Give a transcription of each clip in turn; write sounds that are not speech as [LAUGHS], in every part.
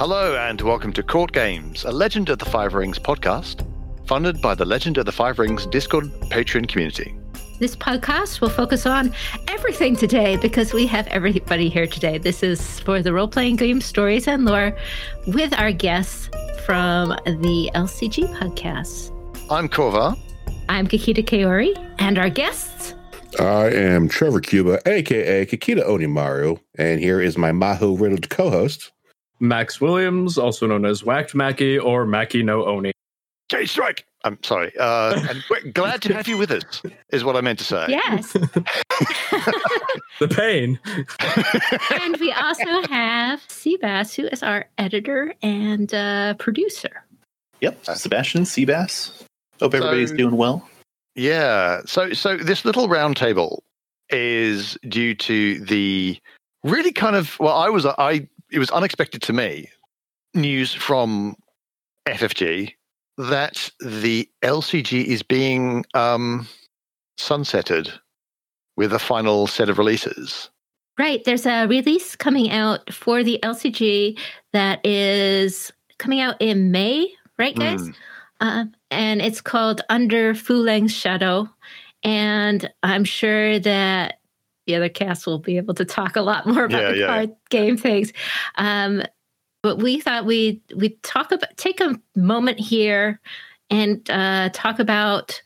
Hello, and welcome to Court Games, a Legend of the Five Rings podcast, funded by the Legend of the Five Rings Discord Patreon community. This podcast will focus on everything today because we have everybody here today. This is for the role playing game stories and lore with our guests from the LCG podcast. I'm Korva. I'm Kakita Kaori, and our guests. I am Trevor Cuba, aka Kakita Onimaru, and here is my Maho riddled co host, Max Williams, also known as Whacked Mackie or Mackie No Oni. Jay Strike. I'm sorry. Uh, and [LAUGHS] we're glad to have you with us, is what I meant to say. Yes. [LAUGHS] [LAUGHS] The pain. and we also have Seabass, who is our editor and uh, producer. Yep, Sebastian Seabass. Hope everybody's So- doing well. Yeah. So so this little roundtable is due to the really kind of well, I was I it was unexpected to me news from FFG that the LCG is being um, sunsetted with a final set of releases. Right. There's a release coming out for the LCG that is coming out in May, right, guys? Mm. Um, and it's called Under Fu Leng's Shadow. And I'm sure that the other cast will be able to talk a lot more about Yeah, the yeah. card game things. Um, but we thought we we talk about take a moment here and uh, talk about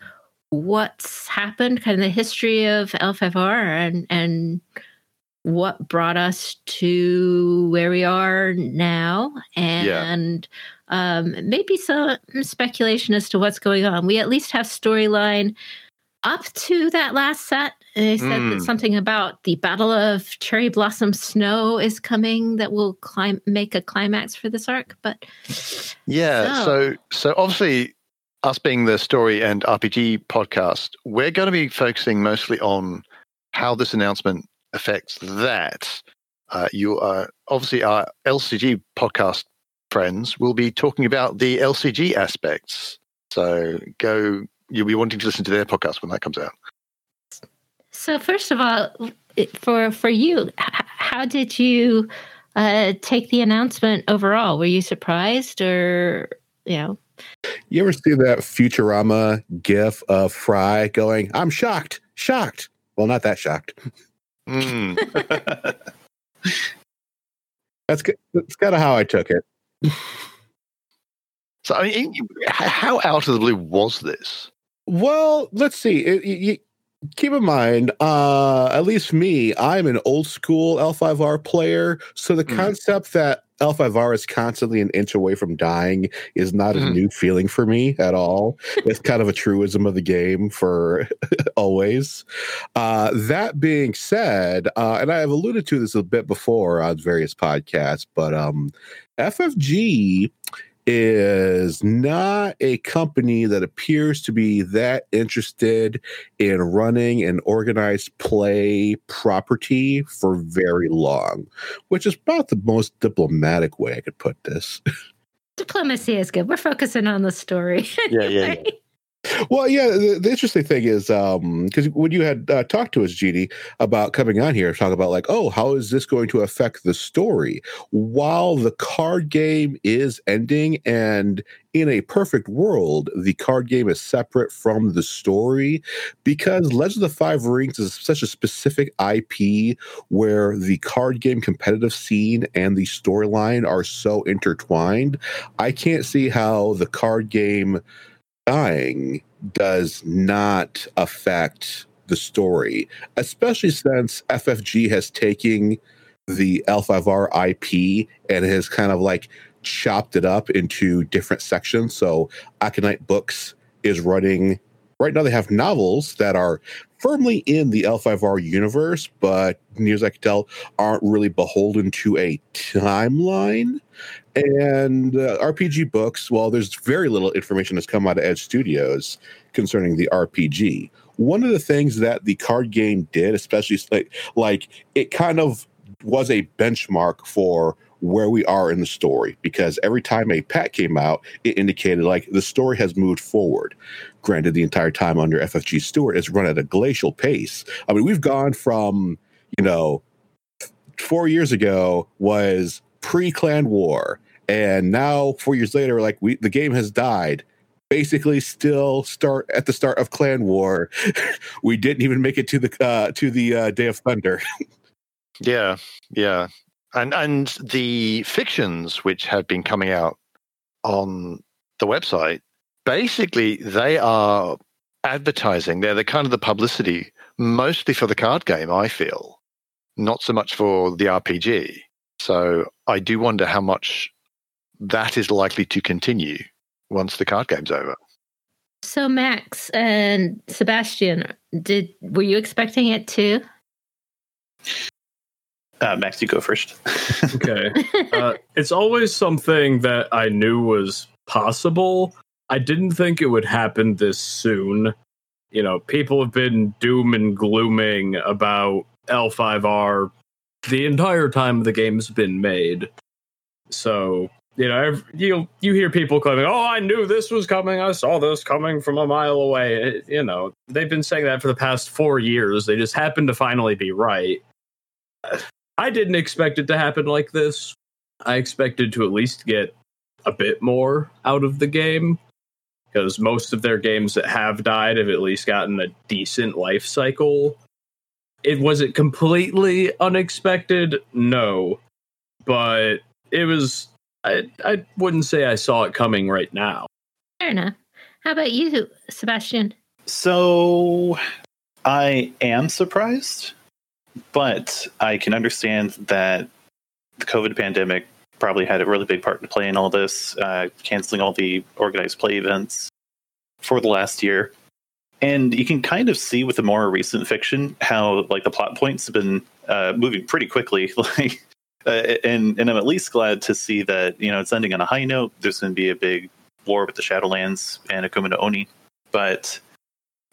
what's happened, kind of the history of L5R and and what brought us to where we are now and um, maybe some speculation as to what's going on. We at least have storyline up to that last set. They said Mm. that something about the Battle of Cherry Blossom Snow is coming that will climb make a climax for this arc. But Yeah. So- So so obviously us being the story and RPG podcast, we're going to be focusing mostly on how this announcement affects that. Uh, you are obviously our LCG podcast friends will be talking about the LCG aspects. So go you'll be wanting to listen to their podcast when that comes out. so first of all, for for you, how did you uh, take the announcement overall? Were you surprised, or you know? You ever see that Futurama gif of Fry going, I'm shocked, shocked? Well, not that shocked. Mm. [LAUGHS] That's, ki- that's kind of how I took it. So I mean, how out of the blue was this? Well, let's see. It, y- y- keep in mind, uh, at least me, I'm an old school L5R player. So the Mm. concept that L5R is constantly an inch away from dying is not a Mhm. new feeling for me at all. [LAUGHS] it's kind of a truism of the game for [LAUGHS] always. Uh, that being said, uh, and I have alluded to this a bit before on various podcasts, but um, FFG is not a company that appears to be that interested in running an organized play property for very long, which is about the most diplomatic way I could put this. [LAUGHS] Diplomacy is good. We're focusing on the story. Yeah, yeah, yeah. Well, yeah, the, the interesting thing is because when you had uh, talked to us, Jeannie, about coming on here, talk about like, oh, how is this going to affect the story? While the card game is ending, and in a perfect world, the card game is separate from the story, because Legend of the Five Rings is such a specific IP where the card game competitive scene and the storyline are so intertwined. I can't see how the card game dying does not affect the story, especially since FFG has taken the L5R IP and has kind of like chopped it up into different sections. So Aconyte Books is running right now they have novels that are firmly in the L5R universe, but near as I can tell, aren't really beholden to a timeline. And uh, RPG books, well, there's very little information that's come out of Edge Studios concerning the RPG. One of the things that the card game did, especially like, like it kind of was a benchmark for where we are in the story because every time a pack came out, it indicated like the story has moved forward. Granted, the entire time under FFG Stewart, it's run at a glacial pace. I mean, we've gone from, you know, four years ago was pre clan war and now four years later, like we the game has died. Basically, still start at the start of Clan War. [LAUGHS] we didn't even make it to the uh, to the uh, Day of Thunder. [LAUGHS] Yeah, yeah, and and the fictions which have been coming out on the website, basically they are advertising. They're the kind of the publicity mostly for the card game. I feel not so much for the RPG. So I do wonder how much that is likely to continue once the card game's over. So Max and Sebastian, did were you expecting it too? Uh, Max, you go first. [LAUGHS] Okay. Uh, it's always something that I knew was possible. I didn't think it would happen this soon. You know, people have been doom and glooming about L5R the entire time the game's been made. So, you know, you you hear people claiming, "Oh, I knew this was coming. I saw this coming from a mile away." It- you know, they've been saying that for the past 4 years. They just happen to finally be right. I didn't expect it to happen like this. I expected to at least get a bit more out of the game because most of their games that have died have at least gotten a decent life cycle. It was it completely unexpected? No. But it was I I wouldn't say I saw it coming right now. Fair enough. How about you, Sebastian? So I am surprised, but I can understand that the COVID pandemic probably had a really big part to play in all this, uh, canceling all the organized play events for the last year. And you can kind of see with the more recent fiction how like the plot points have been uh, moving pretty quickly. [LAUGHS] Like, uh, and and I'm at least glad to see that you know it's ending on a high note. There's going to be a big war with the Shadowlands and Akuma no Oni, but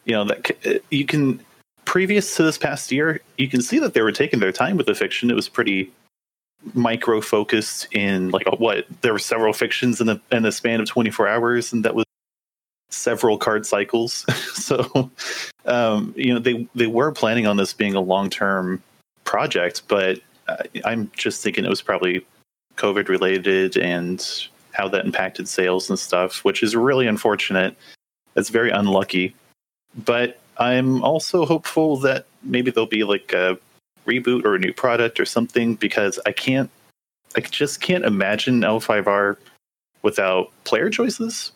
you know that uh, you can previous to this past year you can see that they were taking their time with the fiction. It was pretty micro focused in like what there were several fictions in the in the span of 24 hours and that was several card cycles. [LAUGHS] So um you know they they were planning on this being a long term project but uh, i'm just thinking it was probably covid related and how that impacted sales and stuff which is really unfortunate. It's very unlucky. But I'm also hopeful that maybe there'll be like a reboot or a new product or something because I can't, I just can't imagine L5R without player choices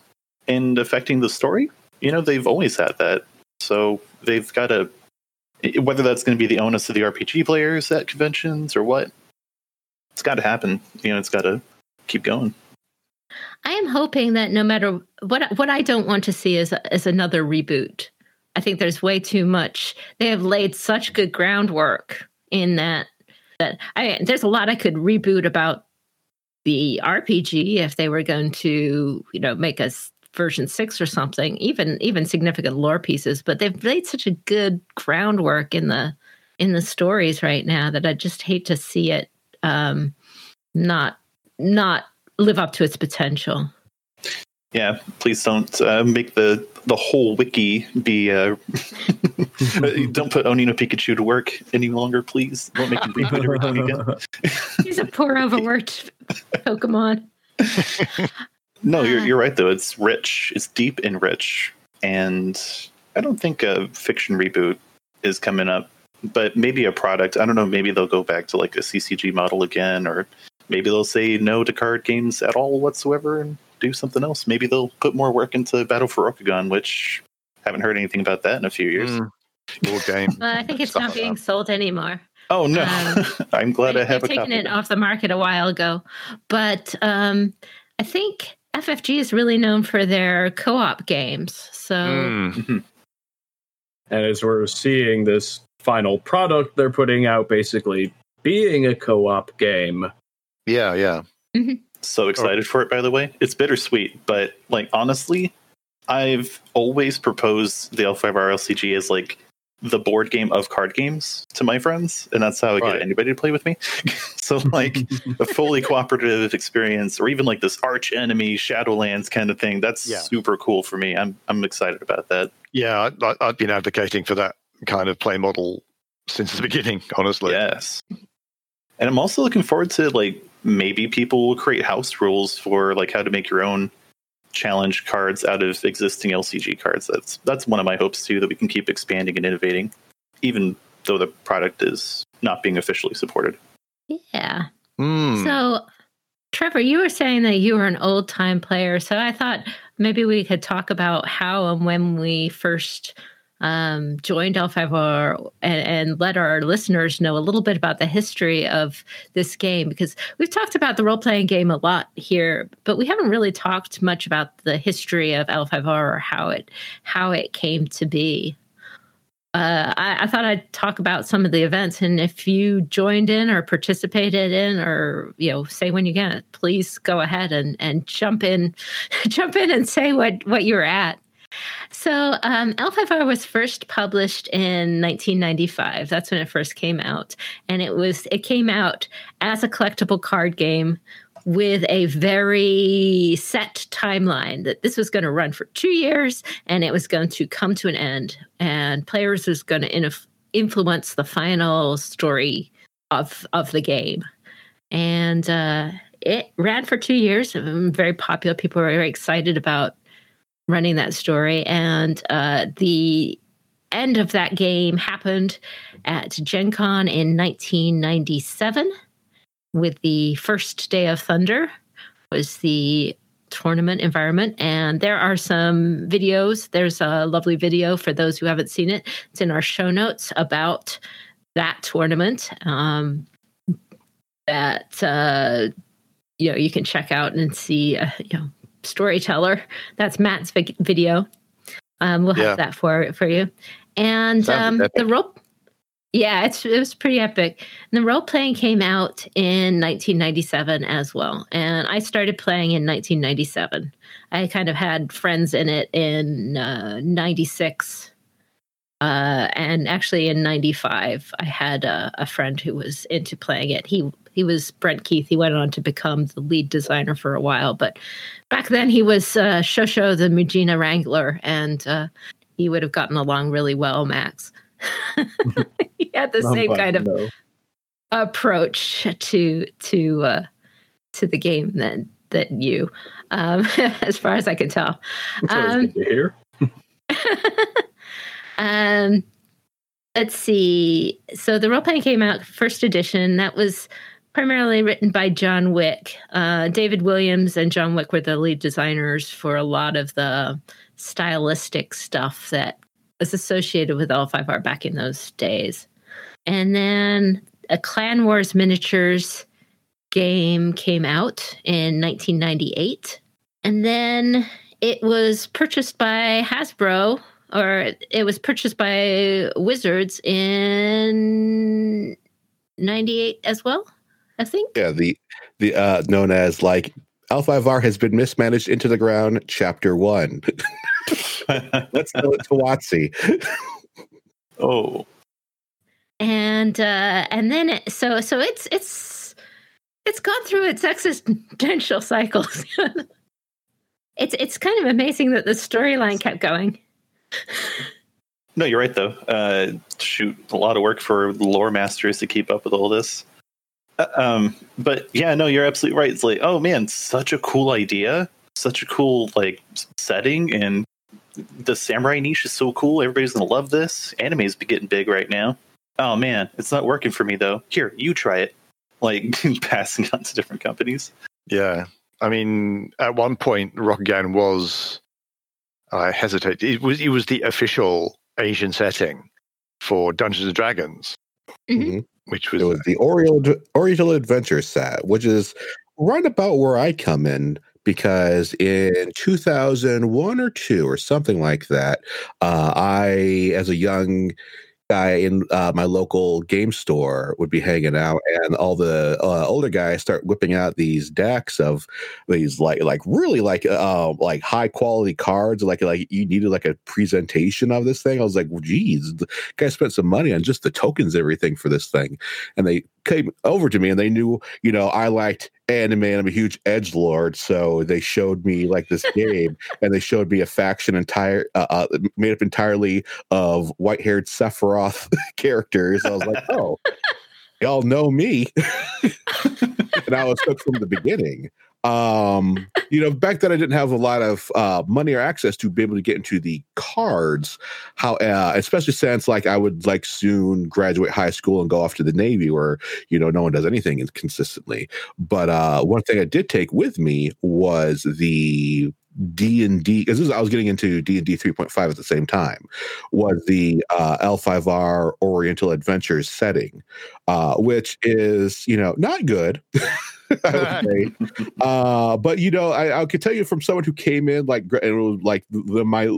and affecting the story. You know, they've always had that. So they've got to, whether that's going to be the onus of the RPG players at conventions or what, it's got to happen. You know, it's got to keep going. I am hoping that no matter what what I don't want to see is is another reboot. I think there's way too much. They have laid such good groundwork in that that I there's a lot I could reboot about the RPG if they were going to, you know, make us version 6 or something, even even significant lore pieces, but they've laid such a good groundwork in the in the stories right now that I just hate to see it um not not live up to its potential. Yeah, please don't uh, make the the whole wiki be. Uh, [LAUGHS] [LAUGHS] don't put Oni no Pikachu to work any longer, please. Don't make him reboot everything again. He's a poor overworked Pokemon. [LAUGHS] No, you're Ah. you're right though. It's rich. It's deep and rich, and I don't think a fiction reboot is coming up. But maybe a product. I don't know. Maybe they'll go back to like a CCG model again, or maybe they'll say no to card games at all whatsoever and do something else. Maybe they'll put more work into Battle for Rokugan, which haven't heard anything about that in a few years. Mm, board game. [LAUGHS] Well, I think it's stuff not being sold anymore. Oh no, Um, [LAUGHS] I'm glad They- I have a taken copy. it off the market a while ago, but um, I think FFG is really known for their co-op games. So Mm, And as we're seeing this final product they're putting out basically being a co-op game. yeah, yeah. So oh. excited for it by the way it's bittersweet but like honestly i've always proposed the l5r lcg as like the board game of card games to my friends and that's how i Right. get anybody to play with me [LAUGHS] so like a [LAUGHS] fully cooperative experience or even like this arch enemy shadowlands kind of thing that's Yeah. super cool for me i'm i'm excited about that Yeah, I, I- I've been advocating for that kind of play model since the beginning, honestly. yes and i'm also looking forward to like maybe people will create house rules for like how to make your own challenge cards out of existing LCG cards. That's that's one of my hopes too that we can keep expanding and innovating, even though the product is not being officially supported. Yeah. Hmm. So, Trevor, you were saying that you were an old time player. So I thought maybe we could talk about how and when we first um, joined L5R and, and let our listeners know a little bit about the history of this game because we've talked about the role playing game a lot here, but we haven't really talked much about the history of L5R or how it how it came to be. Uh, I, I, thought I'd talk about some of the events, and if you joined in or participated in, or you know, say when you get it, please go ahead and and jump in, [LAUGHS] jump in and say what what you're at. So, um, L5R was first published in 1995. That's when it first came out, and it was it came out as a collectible card game with a very set timeline that this was going to run for two years and it was going to come to an end, and players was going to inf- influence the final story of of the game, and uh, it ran for two years. Very popular. People were very excited about running that story. And uh, the end of that game happened at Gen Con in 1997 with the first day of Thunder was the tournament environment and there are some videos there's a lovely video for those who haven't seen it it's in our show notes about that tournament um, that uh, you know you can check out and see uh, you know storyteller. That's Matt's video. Um, we'll have yeah. that for for you. And um, the role, yeah, it's it was pretty epic. And the role playing came out in 1997 as well, and I started playing in 1997. I kind of had friends in it in uh, 96. Uh, and actually in 95 i had a, a friend who was into playing it he he was Brent Keith. He went on to become the lead designer for a while, but back then he was uh, Shosho the Mujina Wrangler, and uh, he would have gotten along really well, Max. [LAUGHS] he had the same kind of no. approach to to uh, to the game that that you, um, [LAUGHS] as far as I can tell. Um, here. [LAUGHS] um, let's see. So the role playing came out first edition. That was primarily written by John Wick. Uh, David Williams and John Wick were the lead designers for a lot of the stylistic stuff that was associated with L5R back in those days. And then a Clan Wars miniatures game came out in 1998. And then it was purchased by Hasbro, or it was purchased by Wizards in 98 as well. I think. Yeah, the the uh known as like L5R has been mismanaged into the ground, chapter one. [LAUGHS] Let's go to Watsy. oh. And uh and then it, so so it's it's it's gone through its existential cycles. [LAUGHS] it's it's kind of amazing that the storyline kept going. No, you're right though. Uh, shoot, a lot of work for lore masters to keep up with all this. Uh, um, but yeah, no, you're absolutely right. It's like, oh man, such a cool idea, such a cool like setting, and the samurai niche is so cool. Everybody's gonna love this. Anime's getting big right now. Oh man, it's not working for me though. Here, you try it. Like [LAUGHS] passing on to different companies. Yeah, I mean, at one point, Rokugan was. I hesitate. It was it was the official Asian setting for Dungeons and Dragons. Mm-hmm which was, it was the Oriental Oriental Adventure set, which is right about where I come in because in 2001 or two or something like that, uh, I, as a young guy in uh, my local game store would be hanging out, and all the uh, older guys start whipping out these decks of these like like really like uh, like high quality cards. Like like you needed like a presentation of this thing. I was like, well, geez, the guy spent some money on just the tokens, everything for this thing, and they came over to me and they knew you know I liked anime and I'm a huge edge lord, so they showed me like this game [LAUGHS] and they showed me a faction entire uh, uh, made up entirely of white haired Sephiroth [LAUGHS] characters. I was like, [LAUGHS] oh, y'all know me. and I was hooked from the beginning. Um, you know, back then I didn't have a lot of uh, money or access to be able to get into the cards. How, uh, especially since like I would like soon graduate high school and go off to the Navy, where you know no one does anything consistently. But uh, one thing I did take with me was the D and D because I was getting into D and D 3.5 at the same time was the uh, L5R Oriental Adventures setting, uh, which is you know not good. [LAUGHS] [LAUGHS] Uh, but you know I, I could tell you from someone who came in like it was like the my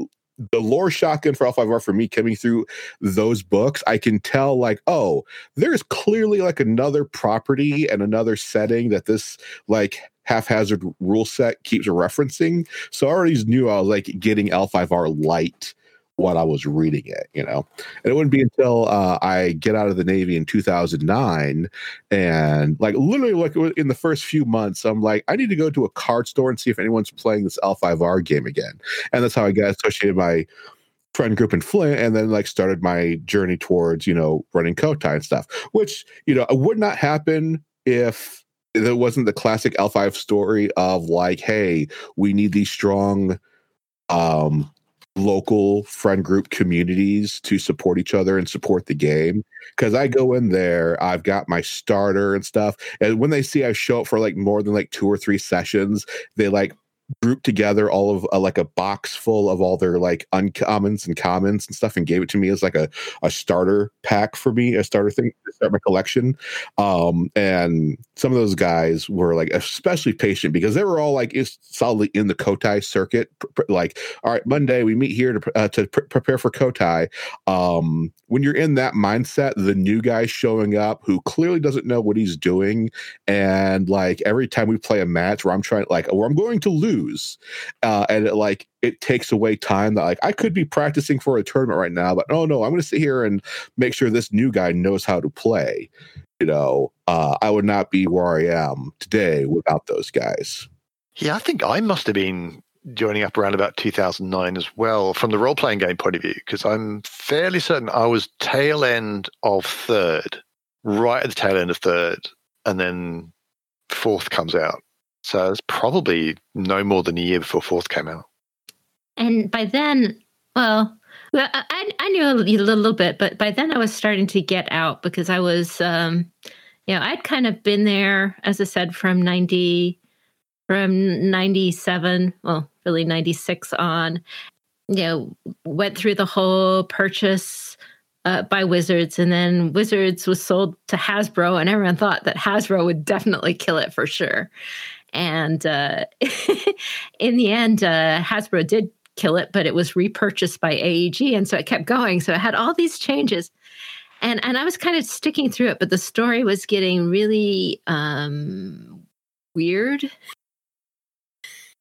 the lore shotgun for L5R for me coming through those books, I can tell like, oh, there's clearly like another property and another setting that this like haphazard rule set keeps referencing. So I already knew I was like getting L5R light what I was reading it, you know. And it wouldn't be until uh, I get out of the Navy in 2009 and like literally like in the first few months, I'm like, I need to go to a card store and see if anyone's playing this L5R game again. And that's how I got associated my friend group in Flint and then like started my journey towards, you know, running Kotei and stuff, which, you know, would not happen if there wasn't the classic L5 story of like, hey, we need these strong um local friend group communities to support each other and support the game. Cause I go in there, I've got my starter and stuff. And when they see I show up for like more than like two or three sessions, they like grouped together all of uh, like a box full of all their like uncommons and commons and stuff and gave it to me as like a, a starter pack for me a starter thing to start my collection. Um and some of those guys were like especially patient because they were all like solidly in the kotei circuit like all right monday we meet here to, uh, to pr- prepare for kotei um when you're in that mindset the new guy showing up who clearly doesn't know what he's doing and like every time we play a match where i'm trying like where i'm going to lose lose. Uh, and it, like it takes away time that like I could be practicing for a tournament right now, but oh no, I'm going to sit here and make sure this new guy knows how to play. You know, uh, I would not be where I am today without those guys. Yeah, I think I must have been joining up around about 2009 as well from the role playing game point of view because I'm fairly certain I was tail end of third, right at the tail end of third, and then fourth comes out. So it's probably no more than a year before Fourth came out. And by then, well, I, I knew a little bit, but by then I was starting to get out because I was, um, you know, I'd kind of been there, as I said, from 90, from 97, well, really 96 on, you know, went through the whole purchase uh, by Wizards, and then Wizards was sold to Hasbro, and everyone thought that Hasbro would definitely kill it for sure. And uh, [LAUGHS] in the end, uh, Hasbro did kill it, but it was repurchased by AEG, and so it kept going. So it had all these changes, and and I was kind of sticking through it, but the story was getting really um, weird.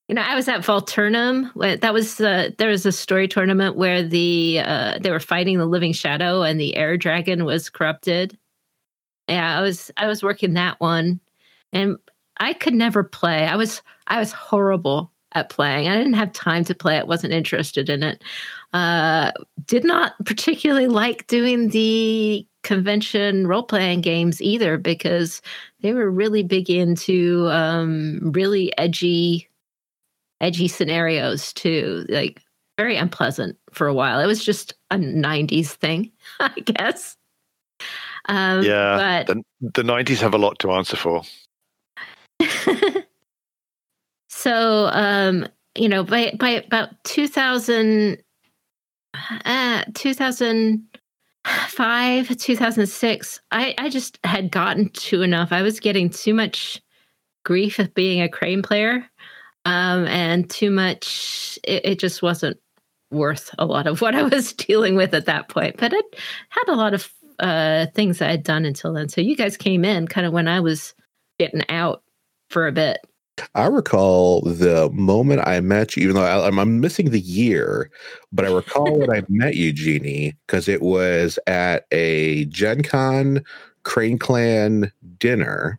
You know, I was at Volturnum. That was uh, there was a story tournament where the uh, they were fighting the Living Shadow, and the Air Dragon was corrupted. Yeah, I was I was working that one, and I could never play. I was I was horrible at playing. I didn't have time to play. I wasn't interested in it. Uh, did not particularly like doing the convention role playing games either because they were really big into um, really edgy, edgy scenarios too. Like very unpleasant for a while. It was just a '90s thing, [LAUGHS] I guess. Um, yeah, but, the, the '90s have a lot to answer for. So, um, you know, by by about 2000, uh, 2005, 2006, I, I just had gotten to enough. I was getting too much grief of being a crane player um, and too much, it, it just wasn't worth a lot of what I was [LAUGHS] dealing with at that point. But it had a lot of uh, things I had done until then. So you guys came in kind of when I was getting out for a bit. I recall the moment I met you, even though I, am missing the year, but I recall when I met you, Jeannie, because it was at a Gen Con Crane Clan dinner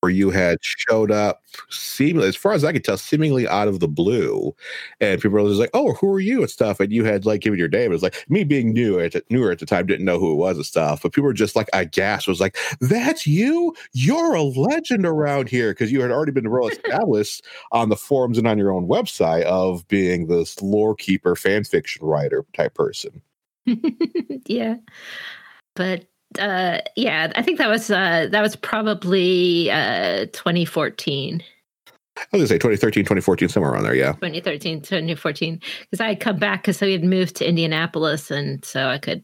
where you had showed up seemingly, as far as I could tell, seemingly out of the blue, and people were just like, "Oh, who are you?" and stuff, and you had like given your name. It was like me being new at newer at the time, didn't know who it was and stuff, but people were just like aghast. Was like, "That's you? You're a legend around here," because you had already been well [LAUGHS] established on the forums and on your own website of being this lore keeper, fan fiction writer type person. [LAUGHS] yeah, but uh, yeah, I think that was uh, that was probably uh, 2014. I was gonna say 2013, 2014, somewhere around there. Yeah, 2013, 2014, because I had come back because we had moved to Indianapolis, and so I could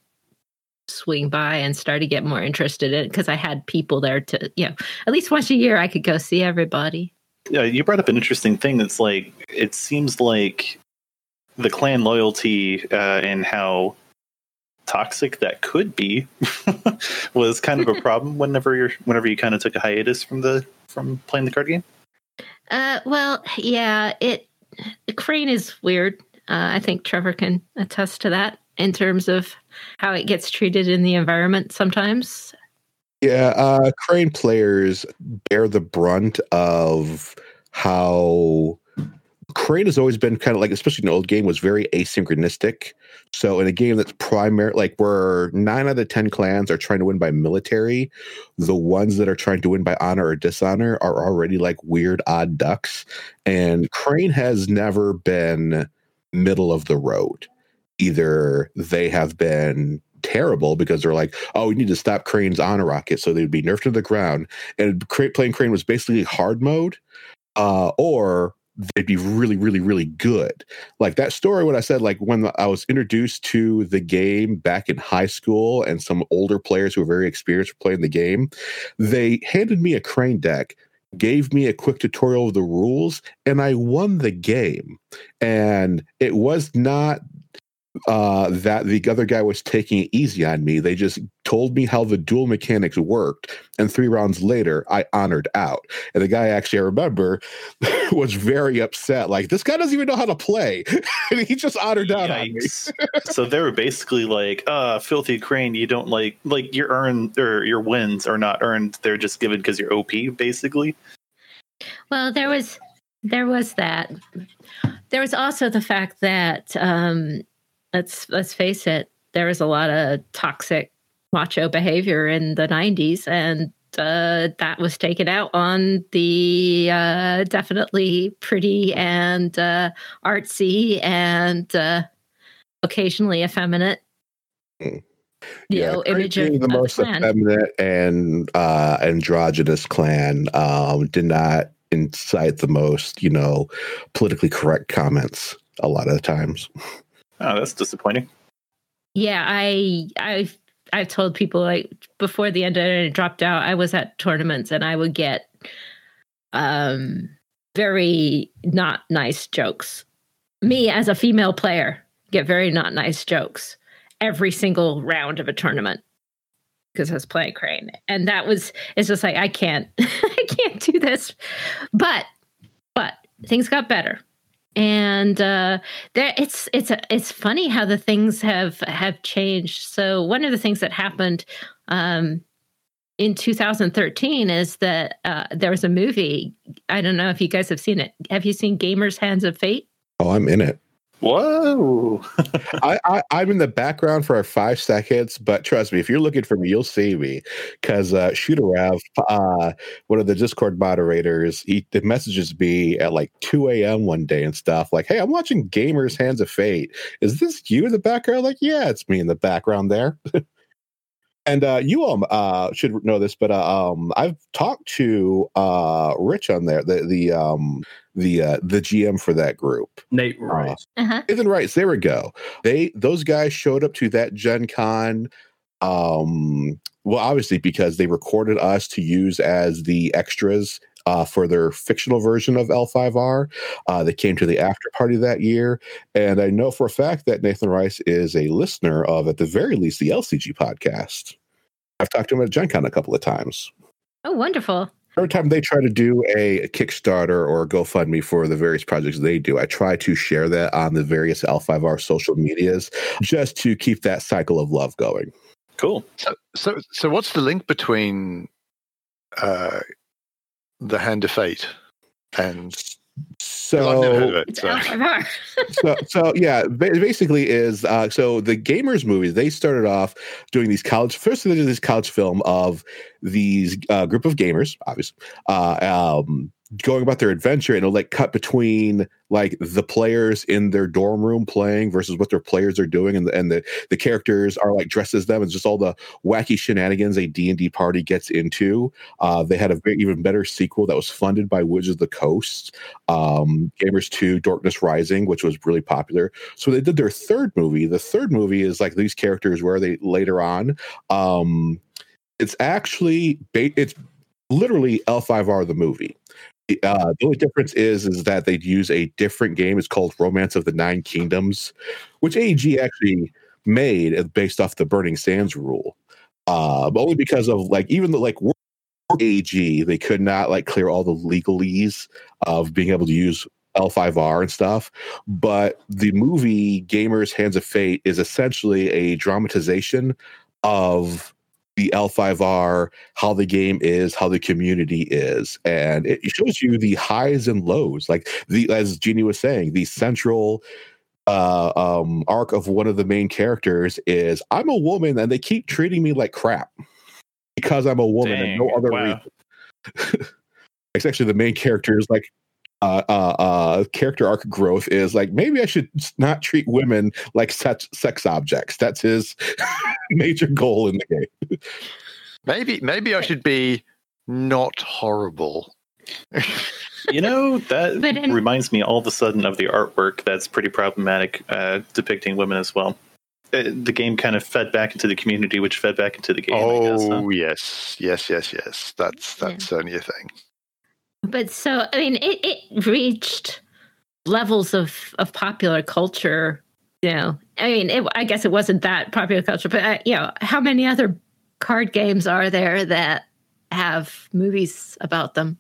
swing by and start to get more interested in it because I had people there to, you know, at least once a year I could go see everybody. Yeah, you brought up an interesting thing. That's like it seems like the clan loyalty uh, and how toxic that could be [LAUGHS] was kind of a [LAUGHS] problem whenever you're whenever you kind of took a hiatus from the from playing the card game. Uh, well, yeah, it Crane is weird. Uh, I think Trevor can attest to that in terms of how it gets treated in the environment sometimes. Yeah, uh, Crane players bear the brunt of how Crane has always been kind of like, especially in an old game, was very asynchronistic. So in a game that's primary, like where nine out of ten clans are trying to win by military, the ones that are trying to win by honor or dishonor are already like weird odd ducks. And Crane has never been middle of the road. Either they have been terrible because they're like, oh, we need to stop Crane's honor rocket, so they'd be nerfed to the ground. And playing Crane was basically hard mode, uh, or they'd be really, really, really good. Like that story, what I said, like when I was introduced to the game back in high school and some older players who were very experienced playing the game, they handed me a crane deck gave me a quick tutorial of the rules and I won the game. And it was not uh, that the other guy was taking it easy on me. They just told me how the dual mechanics worked, and three rounds later, I honored out. And the guy actually, I remember, [LAUGHS] was very upset. Like this guy doesn't even know how to play, [LAUGHS] and he just honored out on me. so they were basically like, "Uh, filthy crane, you don't like like your earn or your wins are not earned; they're just given because you're OP, basically." Well, there was there was that. There was also the fact that um, let's let's face it, there was a lot of toxic macho behavior in the 90s and uh, that was taken out on the uh, definitely pretty and uh, artsy and uh, occasionally effeminate mm. you yeah, know image of the most effeminate and uh, androgynous clan um, did not incite the most you know politically correct comments a lot of the times Oh, that's disappointing. Yeah, I I've I've told people like before the end it dropped out, I was at tournaments and I would get um very not nice jokes. Me as a female player get very not nice jokes every single round of a tournament because I was playing Crane. And that was it's just like I can't [LAUGHS] I can't do this. But but things got better and uh, there it's it's it's funny how the things have have changed. So one of the things that happened um, in 2013 is that uh, there was a movie. I don't know if you guys have seen it. Have you seen Gamers Hands of Fate? Oh, I'm in it. Whoa! I, I am in the background for our five seconds, but trust me, if you're looking for me, you'll see me because uh, Shooter uh, one of the Discord moderators, he the messages me at like 2 a.m. one day and stuff like, "Hey, I'm watching Gamers Hands of Fate. Is this you in the background?" Like, yeah, it's me in the background there. [LAUGHS] and uh, you all uh, should know this, but uh, um, I've talked to uh, Rich on there, the the um, the uh, the GM for that group. Nate Rice. Uh, uh-huh. Nathan Rice. There we go. They those guys showed up to that Gen Con. Um, well, obviously because they recorded us to use as the extras uh, for their fictional version of L5R. Uh, they came to the after party that year. And I know for a fact that Nathan Rice is a listener of, at the very least, the LCG podcast. I've talked to him at Gen Con a couple of times. Oh, wonderful every time they try to do a Kickstarter or GoFundMe for the various projects they do, I try to share that on the various L5R social medias just to keep that cycle of love going. Cool. So, so, so what's the link between uh, the Hand of Fate, and So I've never heard of it. It's So. L5R. [LAUGHS] so, so yeah, ba- basically is uh, so the gamers movies. They started off doing these college. First, they did this college film of these uh, group of gamers, obviously, uh, um, going about their adventure, and it'll like cut between like the players in their dorm room playing versus what their players are doing, and the, and the the characters are like dressed as them. It's just all the wacky shenanigans a D and D party gets into. Uh, they had a very, even better sequel that was funded by Wizards of the Coast um, Gamers 2, Darkness Rising, which was really popular. So they did their third movie. The third movie is like these characters where they later on. Um, it's actually ba- it's literally L5R the movie. Uh, the only difference is is that they'd use a different game. It's called Romance of the Nine Kingdoms, which AEG actually made uh, based off the Burning Sands rule. Uh, only because of like even the like AEG, they could not like clear all the legalese of being able to use L5R and stuff. But the movie Gamers Hands of Fate is essentially a dramatization of the L5R, how the game is, how the community is. And it shows you the highs and lows. Like the as Jeannie was saying, the central uh um arc of one of the main characters is I'm a woman and they keep treating me like crap because I'm a woman and no other wow. reason. [LAUGHS] it's actually the main character is like uh, uh, uh, character arc growth is like maybe I should not treat women like sex sex objects. That's his [LAUGHS] major goal in the game. Maybe maybe I should be not horrible. You know, that [LAUGHS] in- reminds me all of a sudden of the artwork that's pretty problematic, uh, depicting women as well. Uh, the game kind of fed back into the community, which fed back into the game. I guess, huh? oh yes, yes, yes, yes. That's that's certainly a thing. But so I mean, it, it reached levels of of popular culture. You know, I mean, it, I guess it wasn't that popular culture, but uh, you know, how many other card games are there that have movies about them?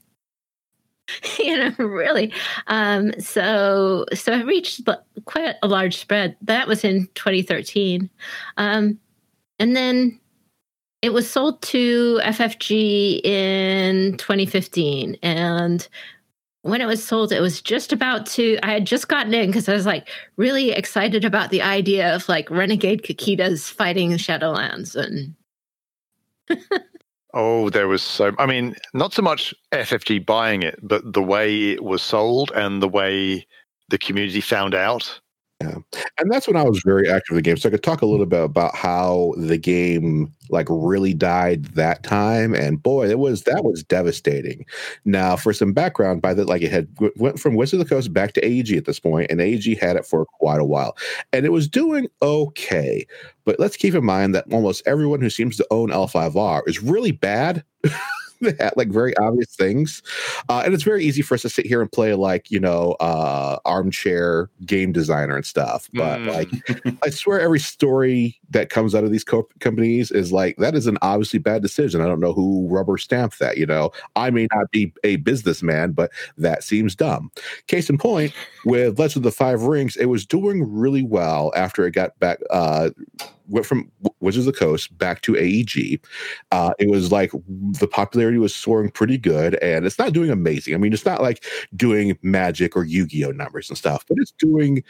[LAUGHS] you know, really. Um, so so it reached quite a large spread. That was in 2013, um, and then it was sold to FFG in 2015. And when it was sold, it was just about to, I had just gotten in because I was like really excited about the idea of like Renegade Kakitas fighting Shadowlands. And [LAUGHS] Oh, there was so. I mean, not so much FFG buying it, but the way it was sold and the way the community found out. And that's when I was very active in the game. So I could talk a little mm. bit about how the game like really died that time. And boy, it was that was devastating. Now, for some background, by the like it had went from Wizard of the Coast back to AEG at this point, and AEG had it for quite a while. And it was doing okay. But let's keep in mind that almost everyone who seems to own L5R is really bad. [LAUGHS] [LAUGHS] like very obvious things uh, and it's very easy for us to sit here and play like you know uh armchair game designer and stuff but Mm. like [LAUGHS] i swear every story that comes out of these co- companies is like that is an obviously bad decision. I don't know who rubber stamped that you know? I may not be a businessman but that seems dumb. Case in point with legend of the five rings it was doing really well after it got back uh went from Wizards of the Coast back to AEG. Uh, it was like the popularity was soaring pretty good, and it's not doing amazing. I mean, it's not like doing Magic or Yu Gi Oh numbers and stuff, but it's doing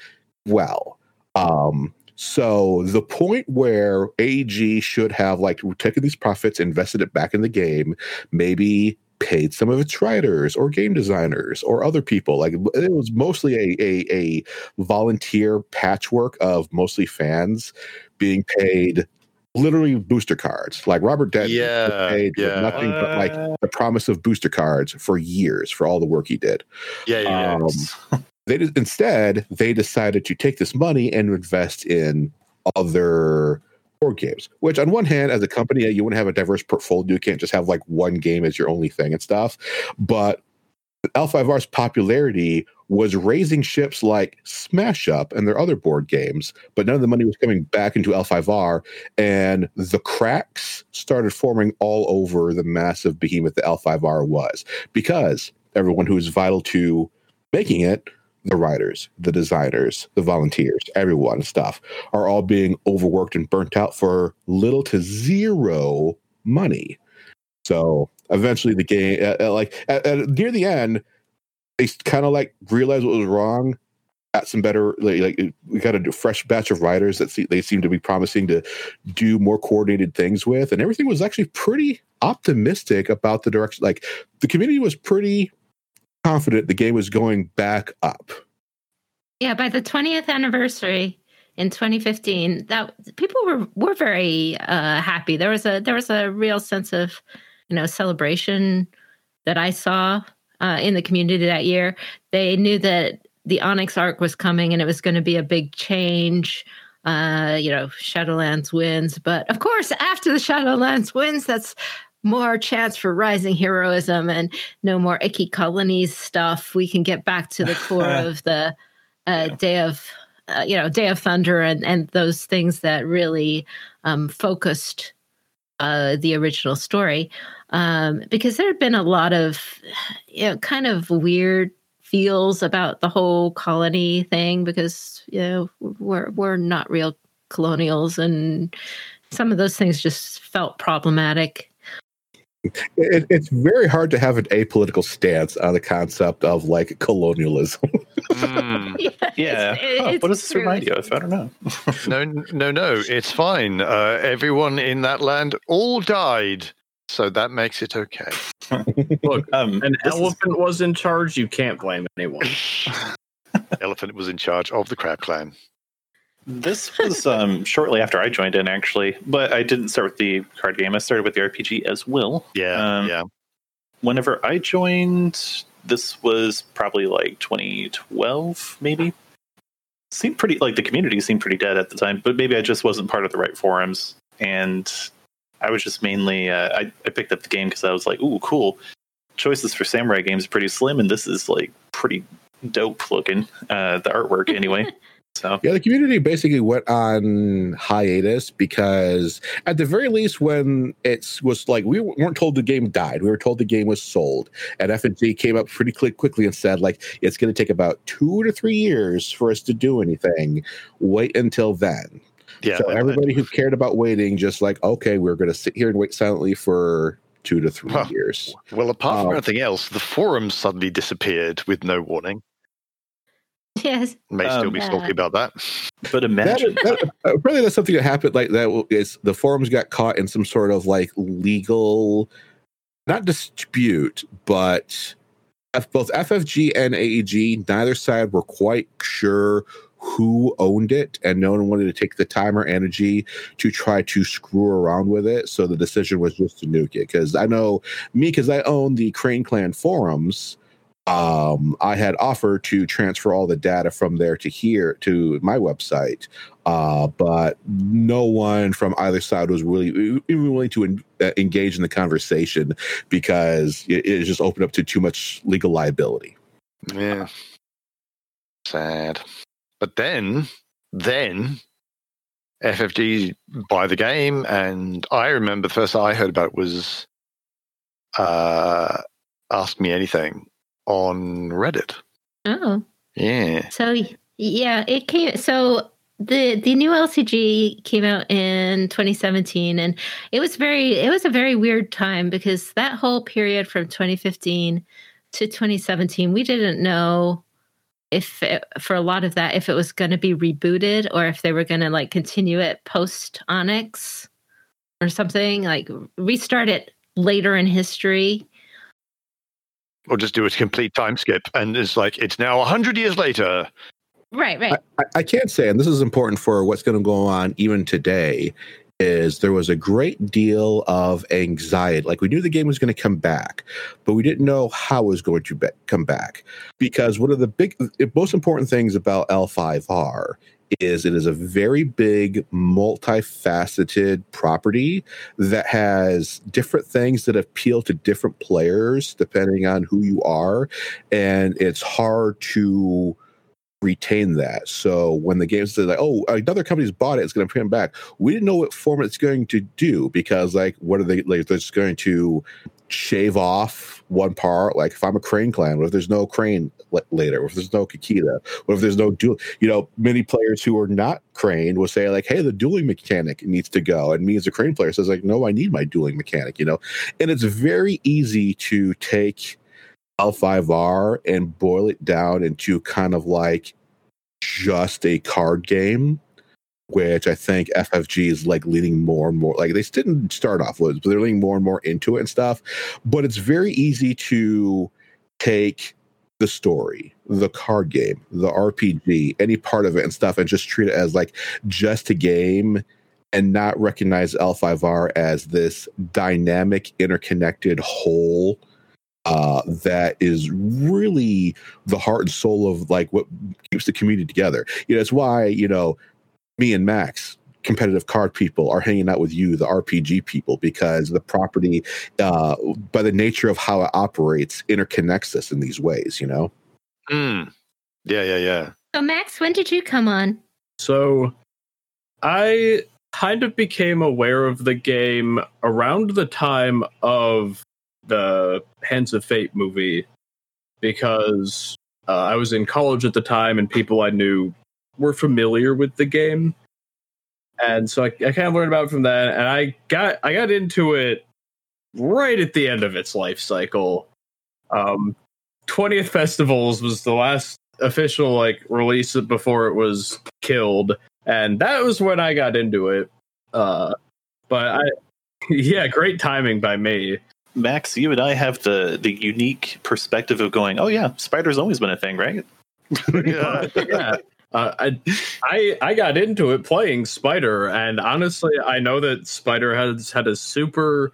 well. Um, so the point where AEG should have like taken these profits, invested it back in the game, maybe paid some of its writers or game designers or other people. Like it was mostly a a, a volunteer patchwork of mostly fans being paid literally booster cards. Like Robert Denton was Yeah, paid yeah. nothing but like the promise of booster cards for years for all the work he did. Yeah, yeah. Um, they did, instead they decided to take this money and invest in other board games. Which, on one hand, as a company, you want to have a diverse portfolio. You can't just have like one game as your only thing and stuff. But L5R's popularity was raising ships like Smash Up and their other board games, but none of the money was coming back into L5R, and the cracks started forming all over the massive behemoth that L5R was because everyone who was vital to making it the writers, the designers, the volunteers, everyone stuff are all being overworked and burnt out for little to zero money. So eventually the game, uh, uh, like near the end, they kind of like realized what was wrong. Got some better, like, like we got a fresh batch of writers that see, they seem to be promising to do more coordinated things with, and everything was actually pretty optimistic about the direction. Like the community was pretty confident the game was going back up. Yeah, by the 20th anniversary in 2015, that people were were very uh, happy. There was a there was a real sense of you know celebration that I saw uh, in the community that year. They knew that the Onyx arc was coming and it was going to be a big change. Uh, you know, Shadowlands wins, but of course, after the Shadowlands wins, that's more chance for rising heroism and no more icky colonies stuff. We can get back to the core [LAUGHS] of the uh, yeah. Day of, uh, you know, Day of Thunder and and those things that really um, focused uh, the original story. Um, because there had been a lot of, you know, kind of weird feels about the whole colony thing because you know we're we're not real colonials and some of those things just felt problematic it, it's very hard to have an apolitical stance on the concept of like colonialism. mm. [LAUGHS] yeah, yeah. It's, huh, what does this remind you of? I don't know. [LAUGHS] no, no, no. It's fine. Uh, everyone in that land all died, so that makes it okay. [LAUGHS] Look, um, an elephant is... was in charge. You can't blame anyone. elephant was in charge of the Crab Clan. This was um, shortly after I joined in, actually, but I didn't start with the card game. I started with the RPG as well. Yeah, um, yeah. Whenever I joined, this was probably like 2012, maybe. Seemed pretty like the community seemed pretty dead at the time, but maybe I just wasn't part of the right forums, and I was just mainly uh, I, I picked up the game because I was like, "Ooh, cool!" Choices for samurai games pretty slim, and this is like pretty dope looking. Uh, the artwork, anyway. [LAUGHS] So yeah, the community basically went on hiatus because at the very least, when it was like we weren't told the game died, we were told the game was sold, and FFG came up pretty quickly and said like it's going to take about two to three years for us to do anything. Wait until then. Yeah. So everybody who cared about waiting, just like okay, we're going to sit here and wait silently for two to three huh. years. Well, apart from um, anything else, the forums suddenly disappeared with no warning. [LAUGHS] Yes. May um, still be salty about that. But imagine. That, that, probably that's something that happened like that is the forums got caught in some sort of like legal, not dispute, but both FFG and AEG, neither side were quite sure who owned it, and no one wanted to take the time or energy to try to screw around with it. So the decision was just to nuke it. Because I know me, because I own the Crane Clan forums um, I had offered to transfer all the data from there to here to my website, uh, but no one from either side was really even willing to uh, engage in the conversation because it, it just opened up to too much legal liability. Yeah, sad. But then, then FFG buy the game, and I remember the first I heard about it was uh, Ask Me Anything on Reddit. Oh. Yeah. So yeah, it came so the the new LCG came out in 2017 and it was very it was a very weird time because that whole period from 2015 to 2017 we didn't know if it, for a lot of that if it was going to be rebooted or if they were going to like continue it post Onyx or something like restart it later in history or just do a complete time skip and it's like it's now 100 years later. Right right. I, I can't say and this is important for what's going to go on even today is there was a great deal of anxiety. Like we knew the game was going to come back but we didn't know how it was going to be- come back. Because one of the big most important things about l5r is it is a very big, multifaceted property that has different things that appeal to different players depending on who you are. And it's hard to retain that. So when the game says like, oh, another company's bought it, it's going to come back. We didn't know what format it's going to do because like, what are they like? They're just going to shave off one part. Like if I'm a Crane clan, what if there's no Crane later? What if there's no Kakita? What if there's no duel? You know, many players who are not Crane will say like, "Hey, the dueling mechanic needs to go," and me as a Crane player says like, "No, I need my dueling mechanic." You know, and it's very easy to take L5R and boil it down into kind of like just a card game which I think FFG is like leaning more and more. Like they didn't start off with, but they're leaning more and more into it and stuff. But it's very easy to take the story, the card game, the RPG, any part of it and stuff, and just treat it as like just a game and not recognize L5R as this dynamic, interconnected whole uh, that is really the heart and soul of like what keeps the community together. You know, it's why, you know, me and Max, competitive card people, are hanging out with you, the RPG people, because the property, uh, by the nature of how it operates, interconnects us in these ways. You know. Mm. Yeah, yeah, yeah. So, Max, when did you come on? So, I kind of became aware of the game around the time of the Hands of Fate movie because uh, I was in college at the time and people I knew were familiar with the game. And so I, I kind of learned about it from that and I got I got into it right at the end of its life cycle. Um 20th Festivals was the last official like release before it was killed and that was when I got into it. Uh but I [LAUGHS] yeah, great timing by me. Max, you and I have the the unique perspective of going, "Oh yeah, Spider's always been a thing, right?" [LAUGHS] [LAUGHS] yeah. yeah. Uh, I, I I got into it playing Spider, and honestly, I know that Spider has had a super,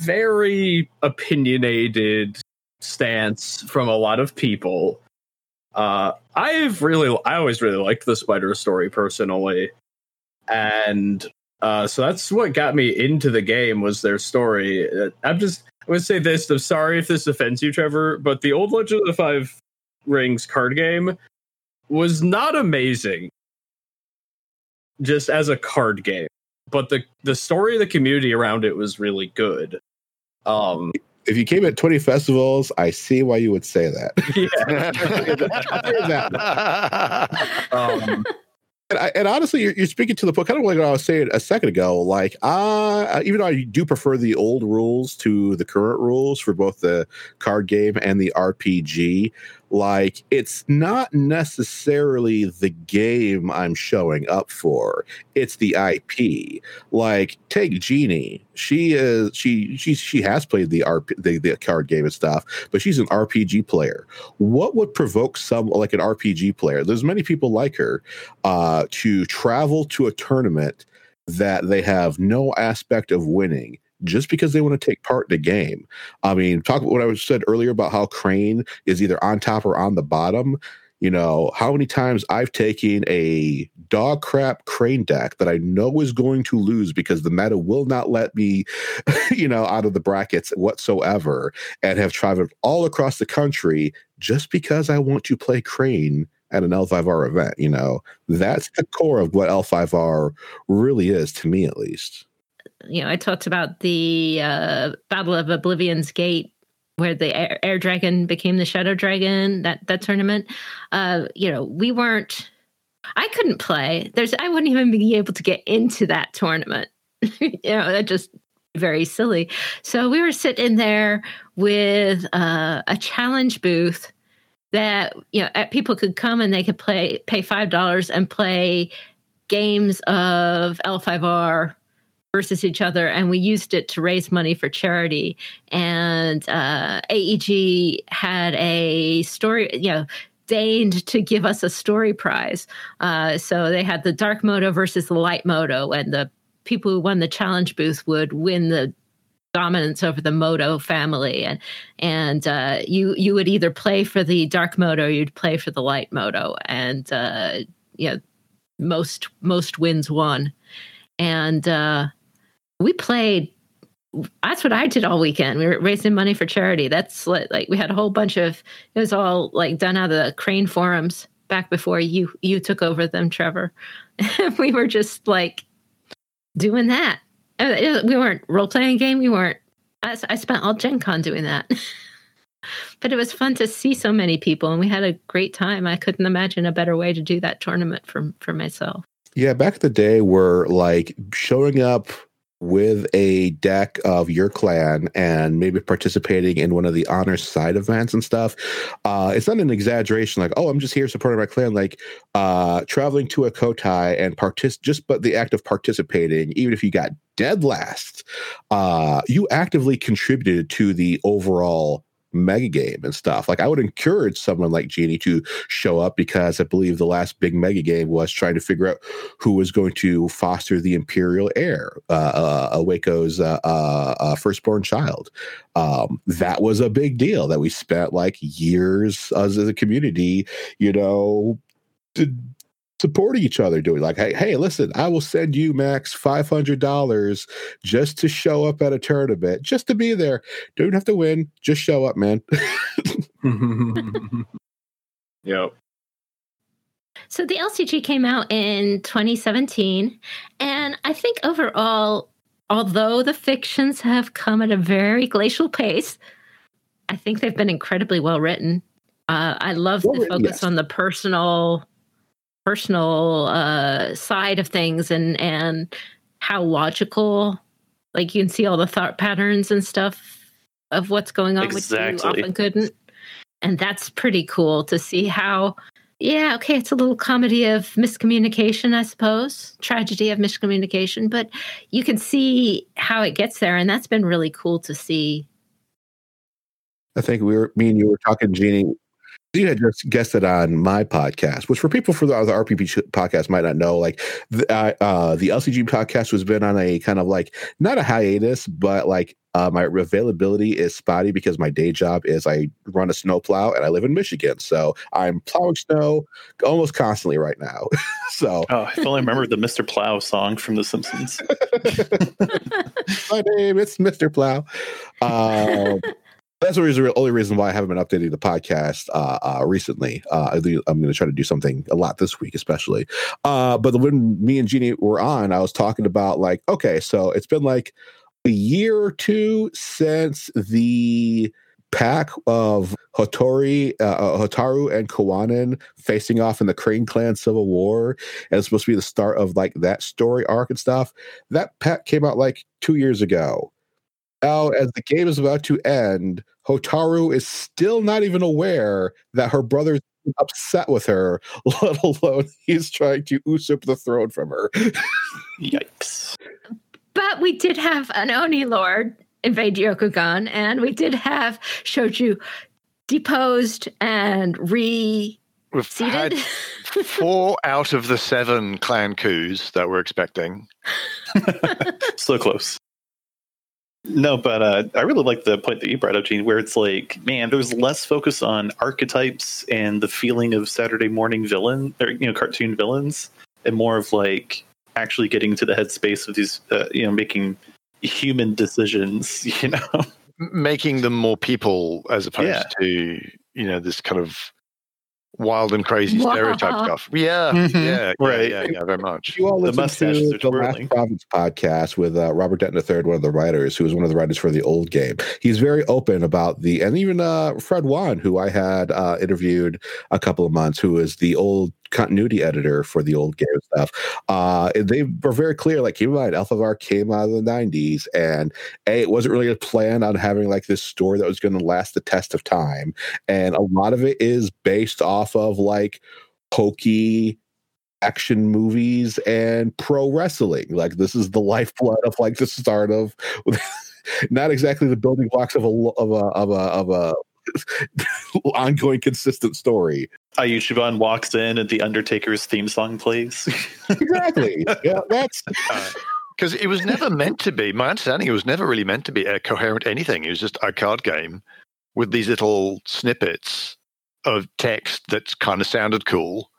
very opinionated stance from a lot of people. Uh, I've really, I always really liked the Spider story personally, and uh, so that's what got me into the game was their story. Uh, I'm just, I would say this. I'm sorry if this offends you, Trevor, but the old Legend of the Five Rings card game was not amazing just as a card game but the the story of the community around it was really good. Um if you came at 20 festivals i see why you would say that. [LAUGHS] Yeah. [LAUGHS] Um and, I, and honestly, you're, you're, speaking to the point, kind of like what I was saying a second ago. Like, uh, even though I do prefer the old rules to the current rules for both the card game and the RPG, like it's not necessarily the game I'm showing up for. It's the IP. Like take Jeannie. She is she she she has played the RP the, the card game and stuff, but she's an RPG player. What would provoke some like an RPG player? There's many people like her uh to travel to a tournament that they have no aspect of winning just because they want to take part in the game. I mean, talk about what I said earlier about how Crane is either on top or on the bottom. You know, how many times I've taken a dog crap crane deck that I know is going to lose because the meta will not let me, [LAUGHS] you know, out of the brackets whatsoever, and have traveled all across the country just because I want to play crane at an L5R event. You know, that's the core of what L5R really is to me, at least you know, I talked about the uh, Battle of Oblivion's Gate, where the air, air, dragon became the shadow dragon. That that tournament, uh, you know, we weren't. I couldn't play. There's, I wouldn't even be able to get into that tournament. [LAUGHS] you know, that just very silly. So we were sitting there with uh, a challenge booth that you know people could come and they could play pay five dollars and play games of L5R versus each other and we used it to raise money for charity. And uh, aeg had a story you know deigned to give us a story prize. Uh, so they had the dark moto versus the light moto and the people who won the challenge booth would win the dominance over the moto family. And and uh, you you would either play for the dark moto you'd play for the light moto. And uh, you know most most wins won. And uh, we played that's what I did all weekend. We were raising money for charity. That's like, like we had a whole bunch of it was all like done out of the Crane forums back before you you took over them, Trevor. [LAUGHS] we were just like doing that. Uh, we weren't role playing game. We weren't I, I spent all Gen Con doing that. [LAUGHS] but it was fun to see so many people and we had a great time. I couldn't imagine a better way to do that tournament for for myself. Yeah, back in the day, we're like showing up with a deck of your clan and maybe participating in one of the honor side events and stuff. Uh, it's not an exaggeration, like, oh, I'm just here supporting my clan. Like uh, traveling to a Kotei and partic- just but the act of participating, even if you got dead last, uh, you actively contributed to the overall mega game and stuff. Like I would encourage someone like Jeannie to show up because I believe the last big mega game was trying to figure out who was going to foster the imperial heir, uh, uh, Iweko's uh, uh, uh, firstborn child. Um, that was a big deal that we spent like years as, a community, you know, supporting each other doing like hey hey listen i will send you max $500 just to show up at a tournament just to be there. Don't have to win just show up man. [LAUGHS] Yep. So the lcg came out in 2017 and i think overall although the fictions have come at a very glacial pace i think they've been incredibly well written. Uh, i love well, the focus yes. on the personal personal uh, side of things and and how logical like you can see all the thought patterns and stuff of what's going on exactly. which you often couldn't and that's pretty cool to see how yeah okay it's a little comedy of miscommunication i suppose tragedy of miscommunication but you can see how it gets there and that's been really cool to see i think we were me and you were talking jeannie you had just guested on my podcast, which for people for the other RPP podcast might not know, like the, uh, uh, the LCG podcast has been on a kind of like not a hiatus, but like uh, my availability is spotty because my day job is I run a snowplow and I live in Michigan, so I'm plowing snow almost constantly right now. [LAUGHS] so, oh, I only remember the Mr. Plow song from The Simpsons. [LAUGHS] my name is Mr. Plow. [LAUGHS] Um, that's the reason, only reason why I haven't been updating the podcast uh, uh, recently. Uh, I'm going to try to do something a lot this week, especially. Uh, but when me and Jeannie were on, I was talking about like, okay, so it's been like a year or two since the pack of Hotori, uh, uh, Hotaru and Kuwanan facing off in the Crane Clan Civil War, and it's supposed to be the start of like that story arc and stuff. That pack came out like two years ago now, as the game is about to end, Hotaru is still not even aware that her brother's upset with her, [LAUGHS] let alone he's trying to usurp the throne from her. Yikes. But we did have an Oni Lord invade Rokugan, and we did have Shoju deposed and re We've seated. had four out of the seven clan coups that we're expecting. [LAUGHS] [LAUGHS] so close. No, but uh, I really like the point that you brought up, Gene, where it's like, man, there's less focus on archetypes and the feeling of Saturday morning villain or you know cartoon villains, and more of like actually getting to the headspace of these, uh, you know, making human decisions. [LAUGHS] You know, making them more people as opposed yeah. to you know this kind of wild and crazy stereotype stuff. Yeah, mm-hmm. yeah, right. Yeah, yeah, yeah, very much. You all listen to the Last Province podcast with uh, Robert Denton III, one of the writers, who was one of the writers for the old game. He's very open about the, and even uh, Fred Wan, who I had uh, interviewed a couple of months, who is the old continuity editor for the old game stuff. Uh, they were very clear. Like, keep in mind, L5R came out of the '90s, and a it wasn't really a plan on having like this story that was going to last the test of time, and a lot of it is based off of like hokey action movies and pro wrestling. Like, this is the lifeblood of like the start of. [LAUGHS] not exactly the building blocks of a of a of a of a [LAUGHS] ongoing consistent story. Iuchiban walks in and the Undertaker's theme song plays. exactly. [LAUGHS] Yeah, that's because uh, it was never meant to be. My understanding, it was never really meant to be a coherent anything. It was just a card game with these little snippets of text that kind of sounded cool,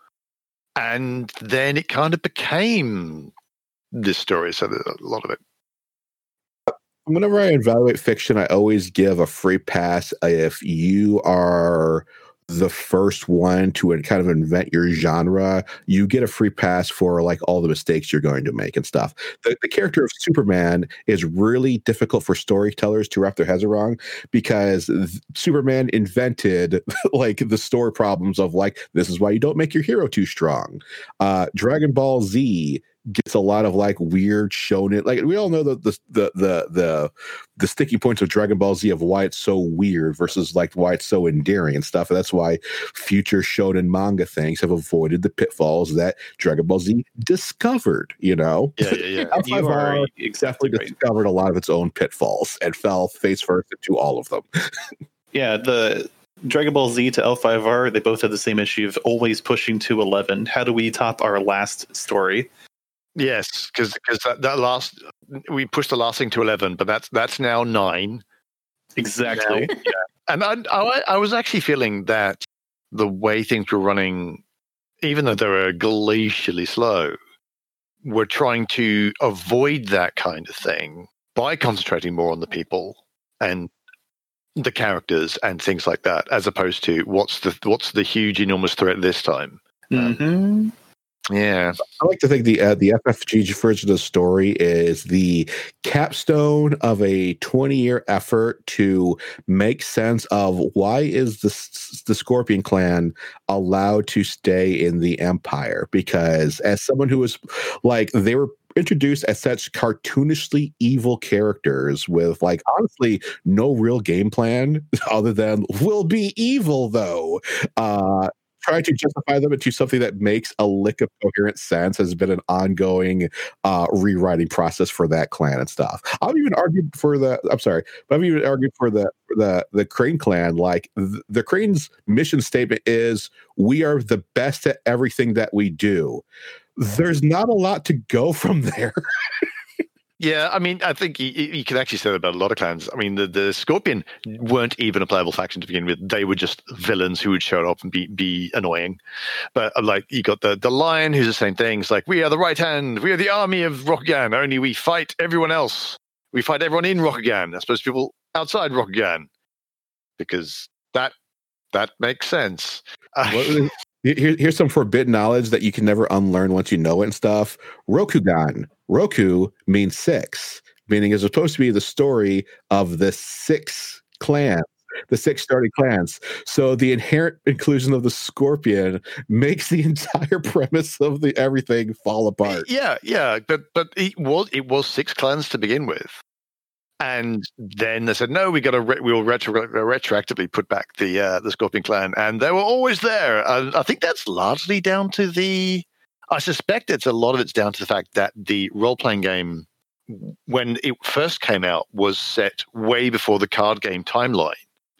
and then it kind of became this story. So a lot of it whenever I evaluate fiction, I always give a free pass if you are the first one to kind of invent your genre, you get a free pass for like all the mistakes you're going to make and stuff. The, the character of Superman is really difficult for storytellers to wrap their heads around because Superman invented [LAUGHS] like the story problems of like, this is why you don't make your hero too strong. Uh, Dragon Ball Z gets a lot of like weird shonen. Like we all know the the the the the, the sticking points of Dragon Ball Z of why it's so weird versus like why it's so endearing and stuff. And that's why future shonen manga things have avoided the pitfalls that Dragon Ball Z discovered. You know, Yeah, yeah, yeah. [LAUGHS] You are exactly right. discovered a lot of its own pitfalls and fell face first into all of them. [LAUGHS] Yeah, the Dragon Ball Z to L5R, they both have the same issue of always pushing to 11. How do we top our last story? Yes, because that, that last we pushed the last thing to eleven, but that's that's now nine. Exactly. And I, I, I was actually feeling that the way things were running, even though they were glacially slow, we're trying to avoid that kind of thing by concentrating more on the people and the characters and things like that, as opposed to what's the what's the huge enormous threat this time. hmm Yeah, I like to think the uh, the FFG version of the story is the capstone of a 20 year effort to make sense of why is the the Scorpion clan allowed to stay in the Empire? Because as someone who was like they were introduced as such cartoonishly evil characters with like honestly no real game plan [LAUGHS] other than we'll be evil though. Uh trying to justify them into something that makes a lick of coherent sense has been an ongoing uh, rewriting process for that clan and stuff. I've even argued for the. I'm sorry, but I've even argued for the the the Crane clan. Like th- the Crane's mission statement is, "We are the best at everything that we do." There's not a lot to go from [LAUGHS] there. Yeah, I mean, I think you, you can actually say that about a lot of clans. I mean, the, the Scorpion weren't even a playable faction to begin with. They were just villains who would show up and be be annoying. But uh, like, you got the the Lion, who's the same thing. It's like we are the right hand, we are the army of Rokugan. Only we fight everyone else. We fight everyone in Rokugan, as opposed to people outside Rokugan, because that that makes sense. Uh, What- [LAUGHS] Here, here's some forbidden knowledge that you can never unlearn once you know it and stuff. Rokugan. Roku means six, meaning it's supposed to be the story of the six clans, the six starting clans. So the inherent inclusion of the scorpion makes the [LAUGHS] entire premise of the everything fall apart. Yeah, yeah, but but it was it was six clans to begin with, and then they said no, we got to re- we will retro- retroactively put back the uh, the Scorpion clan, and they were always there. And I think that's largely down to the. I suspect it's a lot of it's down to the fact that the role playing game, when it first came out, was set way before the card game timeline.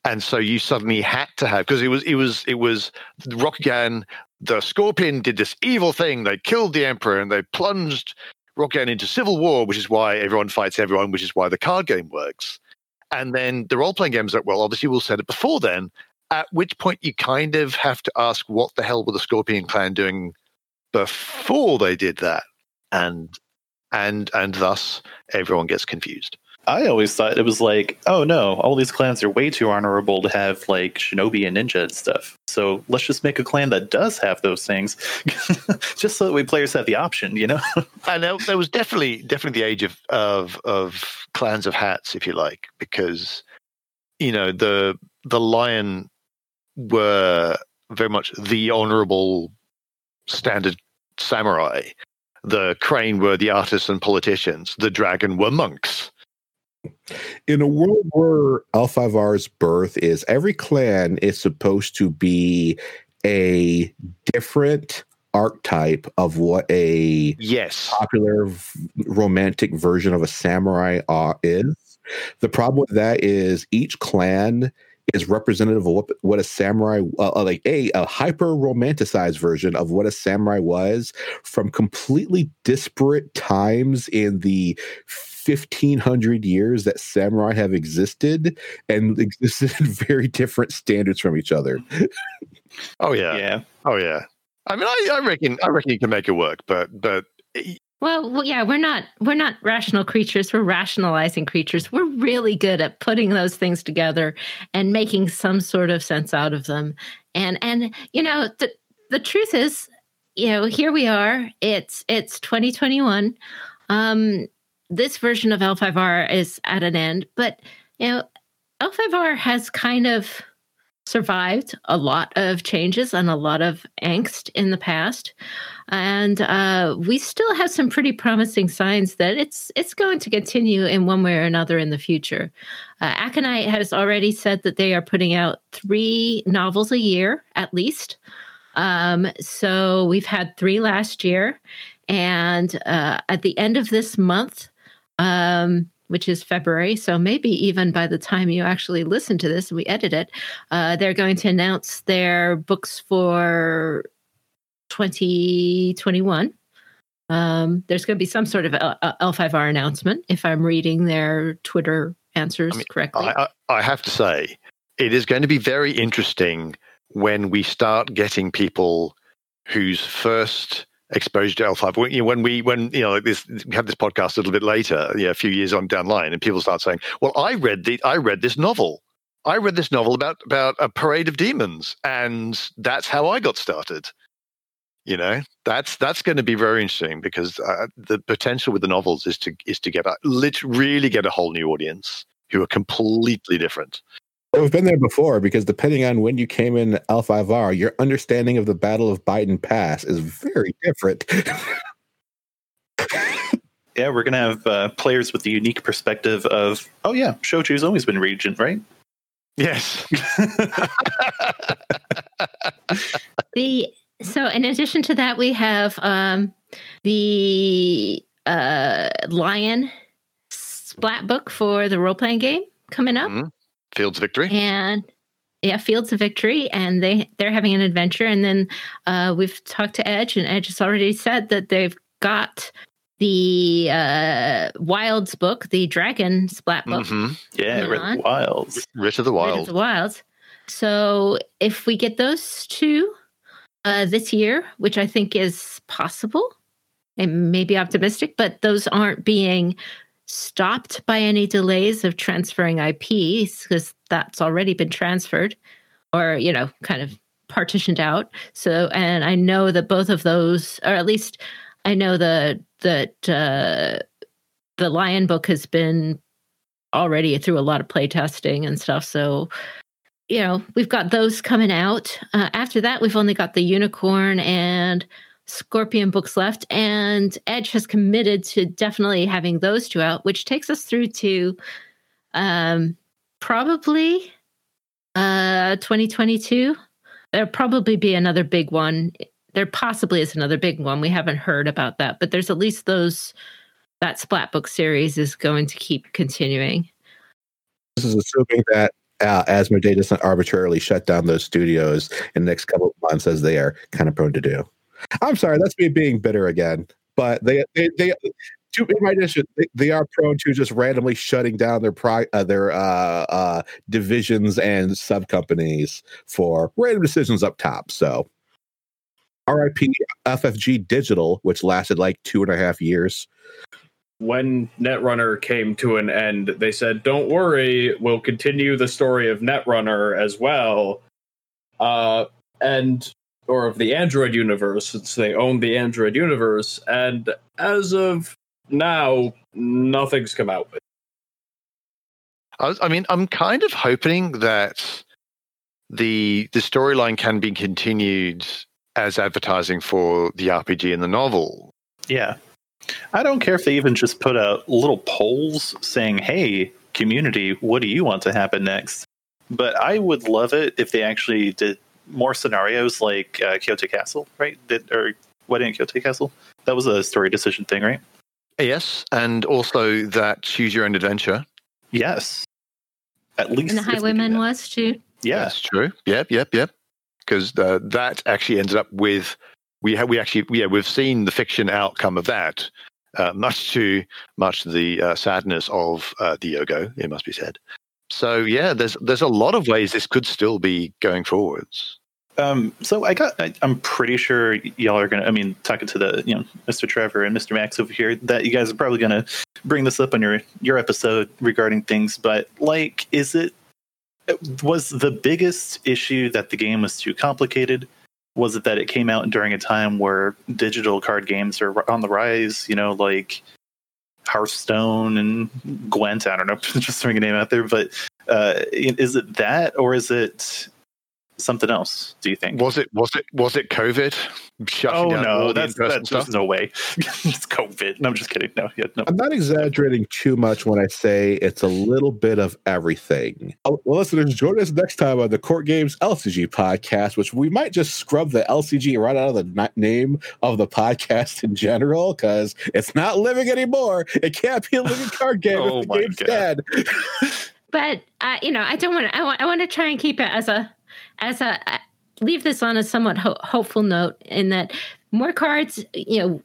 And so you suddenly had to have because it was it was it was Rokugan the Scorpion did this evil thing. They killed the Emperor and they plunged Rokugan into civil war, which is why everyone fights everyone, which is why the card game works. And then the role playing games that, well, obviously we'll set it before then, at which point you kind of have to ask what the hell were the Scorpion clan doing before they did that? And and and thus everyone gets confused. I always thought it was like, oh no, all these clans are way too honorable to have like shinobi and ninja and stuff. So let's just make a clan that does have those things, [LAUGHS] just so that we players have the option, you know? [LAUGHS] and there, there was definitely definitely the age of of of clans of hats, if you like, because you know the the lion were very much the honourable standard samurai. The crane were the artists and politicians. The dragon were monks. In a world where L5R's birth is every clan is supposed to be a different archetype of what a Yes. popular v- romantic version of a samurai uh, is. The problem with that is each clan is representative of what, what a samurai uh, uh, like a, a hyper romanticized version of what a samurai was from completely disparate times in the 1500 years that samurai have existed and existed in very different standards from each other Oh yeah. yeah. Oh yeah. I mean, I, I reckon I reckon you can make it work, but but Well, well, yeah, we're not we're not rational creatures. We're rationalizing creatures. We're really good at putting those things together and making some sort of sense out of them. And and you know, the the truth is, you know, here we are. It's it's 2021. Um, this version of L5R is at an end, but you know, L5R has kind of survived a lot of changes and a lot of angst in the past. And uh, we still have some pretty promising signs that it's it's going to continue in one way or another in the future. Uh, Aconyte has already said that they are putting out three novels a year at least. Um, so we've had three last year. And uh, at the end of this month um, which is February. So maybe even by the time you actually listen to this and we edit it, uh, they're going to announce their books for 2021. Um, there's going to be some sort of L- L5R announcement if I'm reading their Twitter answers I mean, correctly. I, I have to say, it is going to be very interesting when we start getting people whose first exposure to L5. When, you know, when we when you know like this we have this podcast a little bit later, know, a few years on down line, and people start saying, "Well, I read the I read this novel. I read this novel about about a parade of demons, and that's how I got started." You know, that's that's going to be very interesting because uh, the potential with the novels is to is to get a lit, really get a whole new audience who are completely different. We've been there before because depending on when you came in L5R, your understanding of the Battle of Beiden Pass is very different. [LAUGHS] yeah, we're going to have uh, players with the unique perspective of, oh, yeah, Shoju's always been regent, right? Yes. [LAUGHS] the so in addition to that, we have um, the uh, Lion splat book for the role playing game coming up. Mm-hmm. Fields Victory. And yeah, Fields of Victory, and they they're having an adventure. And then uh, we've talked to Edge, and Edge has already said that they've got the uh, Wilds book, the Dragon Splat book. Mm-hmm. Yeah, Writ the Wilds, Writ of the Wilds, Writ of the Wilds. So if we get those two uh, this year, which I think is possible, and maybe optimistic, but those aren't being stopped by any delays of transferring IPs because that's already been transferred or, you know, kind of partitioned out. So, and I know that both of those, or at least I know the, that uh, the Lion book has been already through a lot of play testing and stuff. So, you know, we've got those coming out. Uh, after that, we've only got the Unicorn and Scorpion books left, and Edge has committed to definitely having those two out, which takes us through to um, probably uh, 2022. There'll probably be another big one. There possibly is another big one. We haven't heard about that, but there's at least those. That Splat book series is going to keep continuing. This is assuming that uh, Asmodee doesn't arbitrarily shut down those studios in the next couple of months, as they are kind of prone to do. I'm sorry, that's me being bitter again. But they they they to in my addition, they, they, are prone to just randomly shutting down their pri- uh, their uh, uh, divisions and sub companies for random decisions up top. So, RIP FFG Digital, which lasted like two and a half years. When Netrunner came to an end, they said, "Don't worry, we'll continue the story of Netrunner as well." Uh, and or of the Android universe, since they own the Android universe. And as of now, nothing's come out with. I, I mean, I'm kind of hoping that the the storyline can be continued as advertising for the RPG and the novel. Yeah. I don't care if they even just put out little polls saying, hey, community, what do you want to happen next? But I would love it if they actually did more scenarios like uh, Kyotei Castle, right? That or Wedding at Kyotei Castle. That was a story decision thing, right? Yes, and also that choose your own adventure. Yes, at least. And the Highwayman was too. Yeah, that's true. Yep, yep, yep. Because uh, that actually ended up with we have we actually yeah we've seen the fiction outcome of that. Uh, much to much to the uh, sadness of uh, Diogo, it must be said. So yeah, there's there's a lot of ways this could still be going forwards. Um, so I got. I, I'm pretty sure y'all are gonna. I mean, talking to the you know Mr. Trevor and Mr. Max over here, that you guys are probably gonna bring this up on your your episode regarding things. But like, is it was the biggest issue that the game was too complicated? Was it that it came out during a time where digital card games are on the rise? You know, like Hearthstone and Gwent. I don't know, [LAUGHS] just throwing a name out there. But uh, is it that, or is it something else? Do you think? Was it was it was it COVID? Shutting oh no, that's, in-person that's there's no way. [LAUGHS] it's COVID. No, I'm just kidding. No, yeah, no. I'm not exaggerating too much when I say it's a little bit of everything. Oh, Well, listeners, join us next time on the Court Games LCG podcast, which we might just scrub the LCG right out of the name of the podcast in general because it's not living anymore. It can't be a living card [LAUGHS] game Oh if the my game's God. dead. [LAUGHS] but uh, you know i don't want to I want, I want to try and keep it as a as a uh, leave this on a somewhat ho- hopeful note in that more cards you know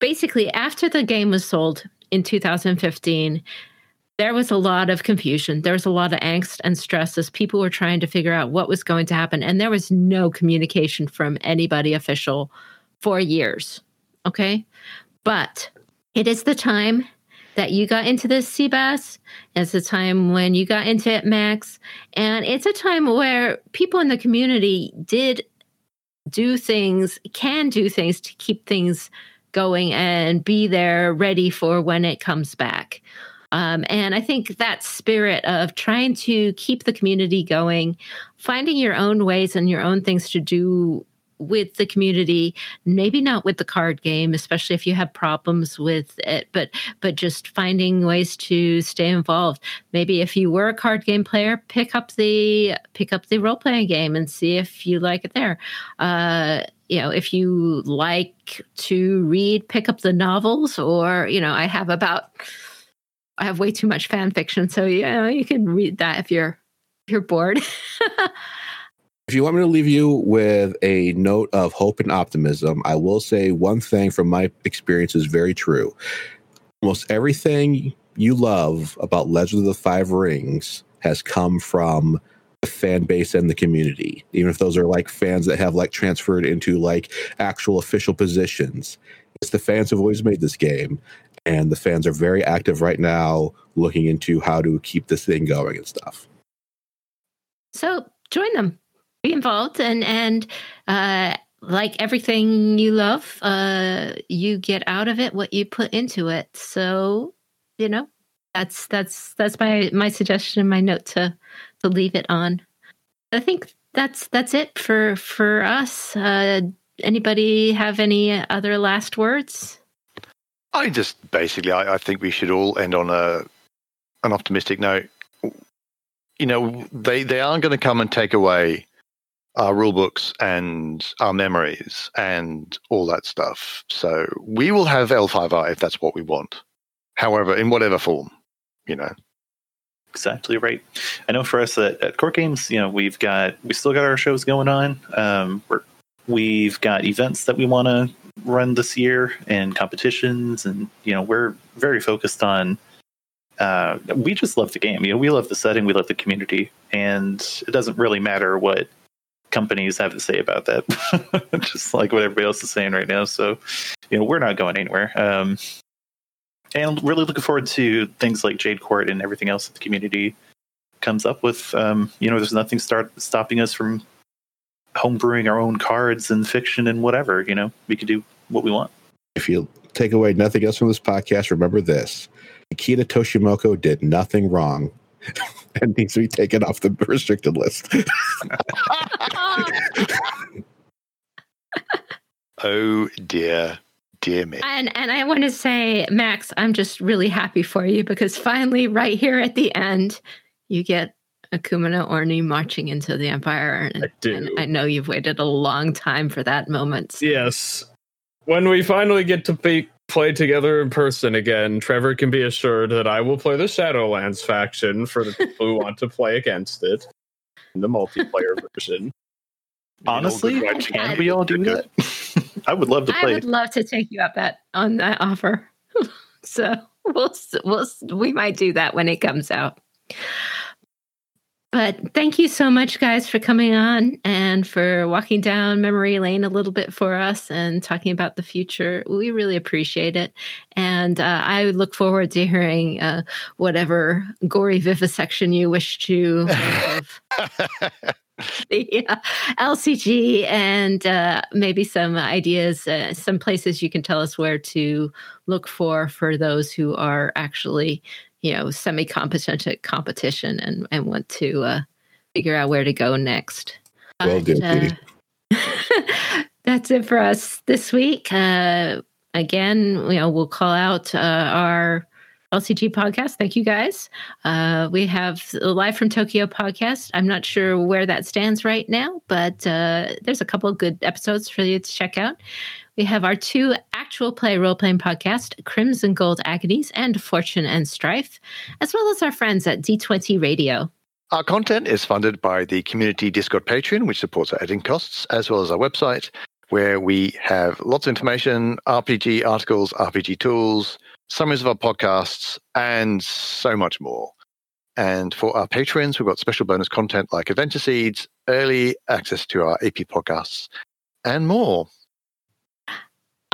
basically after the game was sold in 2015 there was a lot of confusion. There was a lot of angst and stress as people were trying to figure out what was going to happen and there was no communication from anybody official for years okay? But it is the time that you got into this Seabass. It's a time when you got into it, Max. And it's a time where people in the community did do things, can do things to keep things going and be there ready for when it comes back. Um, and I think that spirit of trying to keep the community going, finding your own ways and your own things to do with the community, maybe not with the card game, especially if you have problems with it, but but just finding ways to stay involved. Maybe if you were a card game player, pick up the pick up the role playing game and see if you like it there. Uh, you know, if you like to read, pick up the novels, or you know, I have about I have way too much fan fiction, so you know you can read that if you're if you're bored. [LAUGHS] If you want me to leave you with a note of hope and optimism, I will say one thing from my experience is very true. Almost everything you love about Legend of the Five Rings has come from the fan base and the community. Even if those are like fans that have like transferred into like actual official positions. It's the fans who've always made this game. And the fans are very active right now looking into how to keep this thing going and stuff. So join them, be involved, and and uh, like everything you love, uh, you get out of it what you put into it. So you know that's that's that's my my suggestion, and my note to to leave it on. I think that's that's it for for us. Uh, anybody have any other last words? I just basically, I, I think we should all end on a an optimistic note. You know, they they aren't going to come and take away our rule books and our memories and all that stuff. So we will have L5R if that's what we want. However, in whatever form, you know. Exactly right. I know for us at, at Court Games, you know, we've got we still got our shows going on. Um, we're, we've got events that we want to run this year and competitions, and you know, we're very focused on. Uh, we just love the game. You know, we love the setting, we love the community, and it doesn't really matter what companies have to say about that. [LAUGHS] just like what everybody else is saying right now. So, you know, we're not going anywhere. Um, and really looking forward to things like Jade Court and everything else that the community comes up with. Um, you know, there's nothing start stopping us from homebrewing our own cards and fiction and whatever. You know, we could do what we want. If you take away nothing else from this podcast, remember this Kakita Toshimoko did nothing wrong [LAUGHS] and needs to be taken off the restricted list. [LAUGHS] Oh dear, dear me. And and I want to say, Max, I'm just really happy for you because finally, right here at the end, you get Akuma no Oni marching into the Empire. And I do. and I know you've waited a long time for that moment. Yes. When we finally get to be, play together in person again, Trevor can be assured that I will play the Shadowlands faction for the people who want to play against it in the multiplayer [LAUGHS] version. Honestly, good can we all do that? [LAUGHS] I would love to play. I would love to take you up that on that offer. [LAUGHS] so we'll we'll we might do that when it comes out. But thank you so much, guys, for coming on and for walking down memory lane a little bit for us and talking about the future. We really appreciate it. And uh, I look forward to hearing uh, whatever gory vivisection you wish to [LAUGHS] have. [LAUGHS] the uh, LCG and uh, maybe some ideas, uh, some places you can tell us where to look for for those who are actually, you know, semi-competent at competition and and want to uh, figure out where to go next. Well done, Katie. [LAUGHS] that's it for us this week. Uh, again, you know, we'll call out uh, our LCG podcast. Thank you guys. Uh, we have the Live from Tokyo podcast. I'm not sure where that stands right now, but uh, there's a couple of good episodes for you to check out. We have our two actual play role playing podcast, Crimson Gold Agonies and Fortune and Strife, as well as our friends at D20 Radio. Our content is funded by the Community Discord Patreon, which supports our editing costs, as well as our website, where we have lots of information, RPG articles, RPG tools, summaries of our podcasts, and so much more. And for our patrons, we've got special bonus content like Adventure Seeds, early access to our AP podcasts, and more.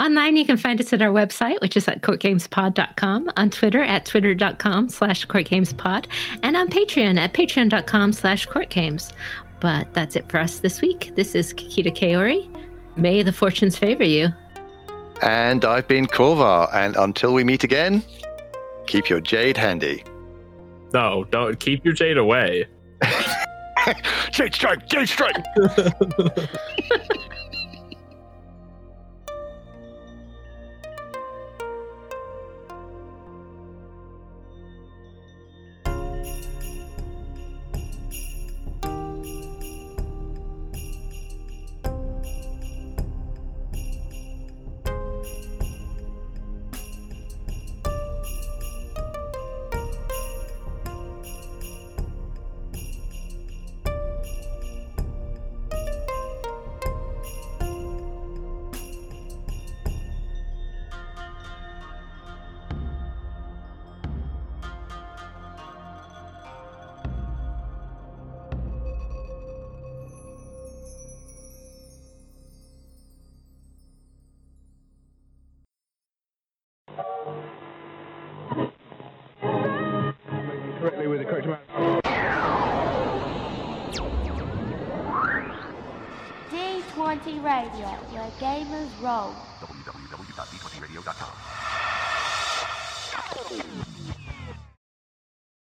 Online, you can find us at our website, which is at courtgamespod.com, on Twitter at twitter.com slash courtgamespod, and on Patreon at patreon.com slash courtgames. But that's it for us this week. This is Kakita Kaori. May the fortunes favor you. And I've been Korvar, and until we meet again, keep your jade handy. No, don't keep your jade away. [LAUGHS] jade strike! Jade strike! [LAUGHS]